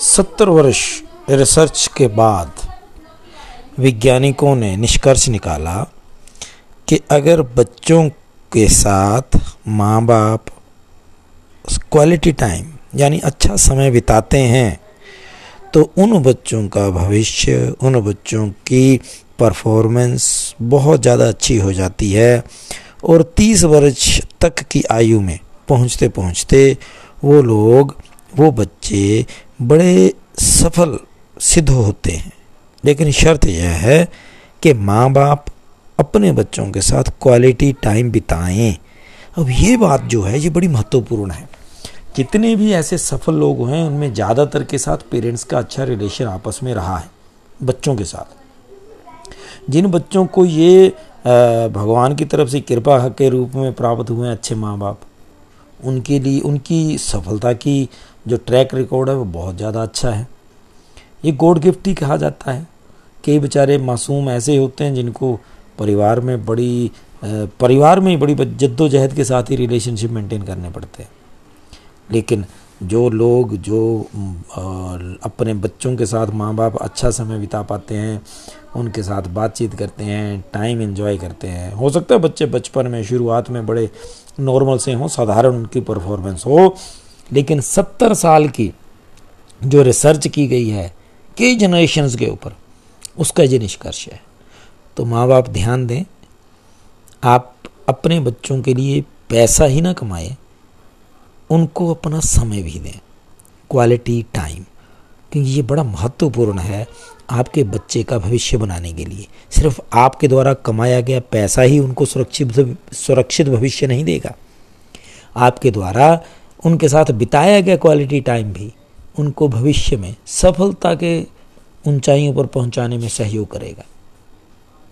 सत्तर वर्ष रिसर्च के बाद वैज्ञानिकों ने निष्कर्ष निकाला कि अगर बच्चों के साथ माँ बाप क्वालिटी टाइम यानी अच्छा समय बिताते हैं तो उन बच्चों का भविष्य, उन बच्चों की परफॉर्मेंस बहुत ज़्यादा अच्छी हो जाती है और तीस वर्ष तक की आयु में पहुँचते पहुँचते वो लोग, वो बच्चे बड़े सफल सिद्ध होते हैं। लेकिन शर्त यह है कि माँ बाप अपने बच्चों के साथ क्वालिटी टाइम बिताएँ। अब ये बात जो है, ये बड़ी महत्वपूर्ण है। कितने भी ऐसे सफल लोग हैं, उनमें ज़्यादातर के साथ पेरेंट्स का अच्छा रिलेशन आपस में रहा है, बच्चों के साथ। जिन बच्चों को ये भगवान की तरफ़ से कृपा के रूप में प्राप्त हुए हैं अच्छे माँ बाप उनके लिए, उनकी सफलता की जो ट्रैक रिकॉर्ड है, वो बहुत ज़्यादा अच्छा है। ये गॉड गिफ्ट ही कहा जाता है। कई बेचारे मासूम ऐसे होते हैं जिनको परिवार में बड़ी परिवार में ही बड़ी जद्दोजहद के साथ ही रिलेशनशिप मेंटेन करने पड़ते हैं। लेकिन जो लोग, जो अपने बच्चों के साथ माँ बाप अच्छा समय बिता पाते हैं, उनके साथ बातचीत करते हैं टाइम एंजॉय करते हैं। हो सकता है बच्चे बचपन में, शुरुआत में बड़े नॉर्मल से हों, साधारण उनकी परफॉर्मेंस हो, लेकिन सत्तर साल की जो रिसर्च की गई है, कई जनरेशन्स के ऊपर, उसका ये निष्कर्ष है। तो माँ बाप ध्यान दें, आप अपने बच्चों के लिए पैसा ही ना कमाएँ उनको अपना समय भी दें। क्वालिटी टाइम क्योंकि ये बड़ा महत्वपूर्ण है आपके बच्चे का भविष्य बनाने के लिए। सिर्फ़ आपके द्वारा कमाया गया पैसा ही उनको सुरक्षित सुरक्षित भविष्य नहीं देगा। आपके द्वारा उनके साथ बिताया गया क्वालिटी टाइम भी उनको भविष्य में सफलता के ऊंचाइयों पर पहुँचाने में सहयोग करेगा।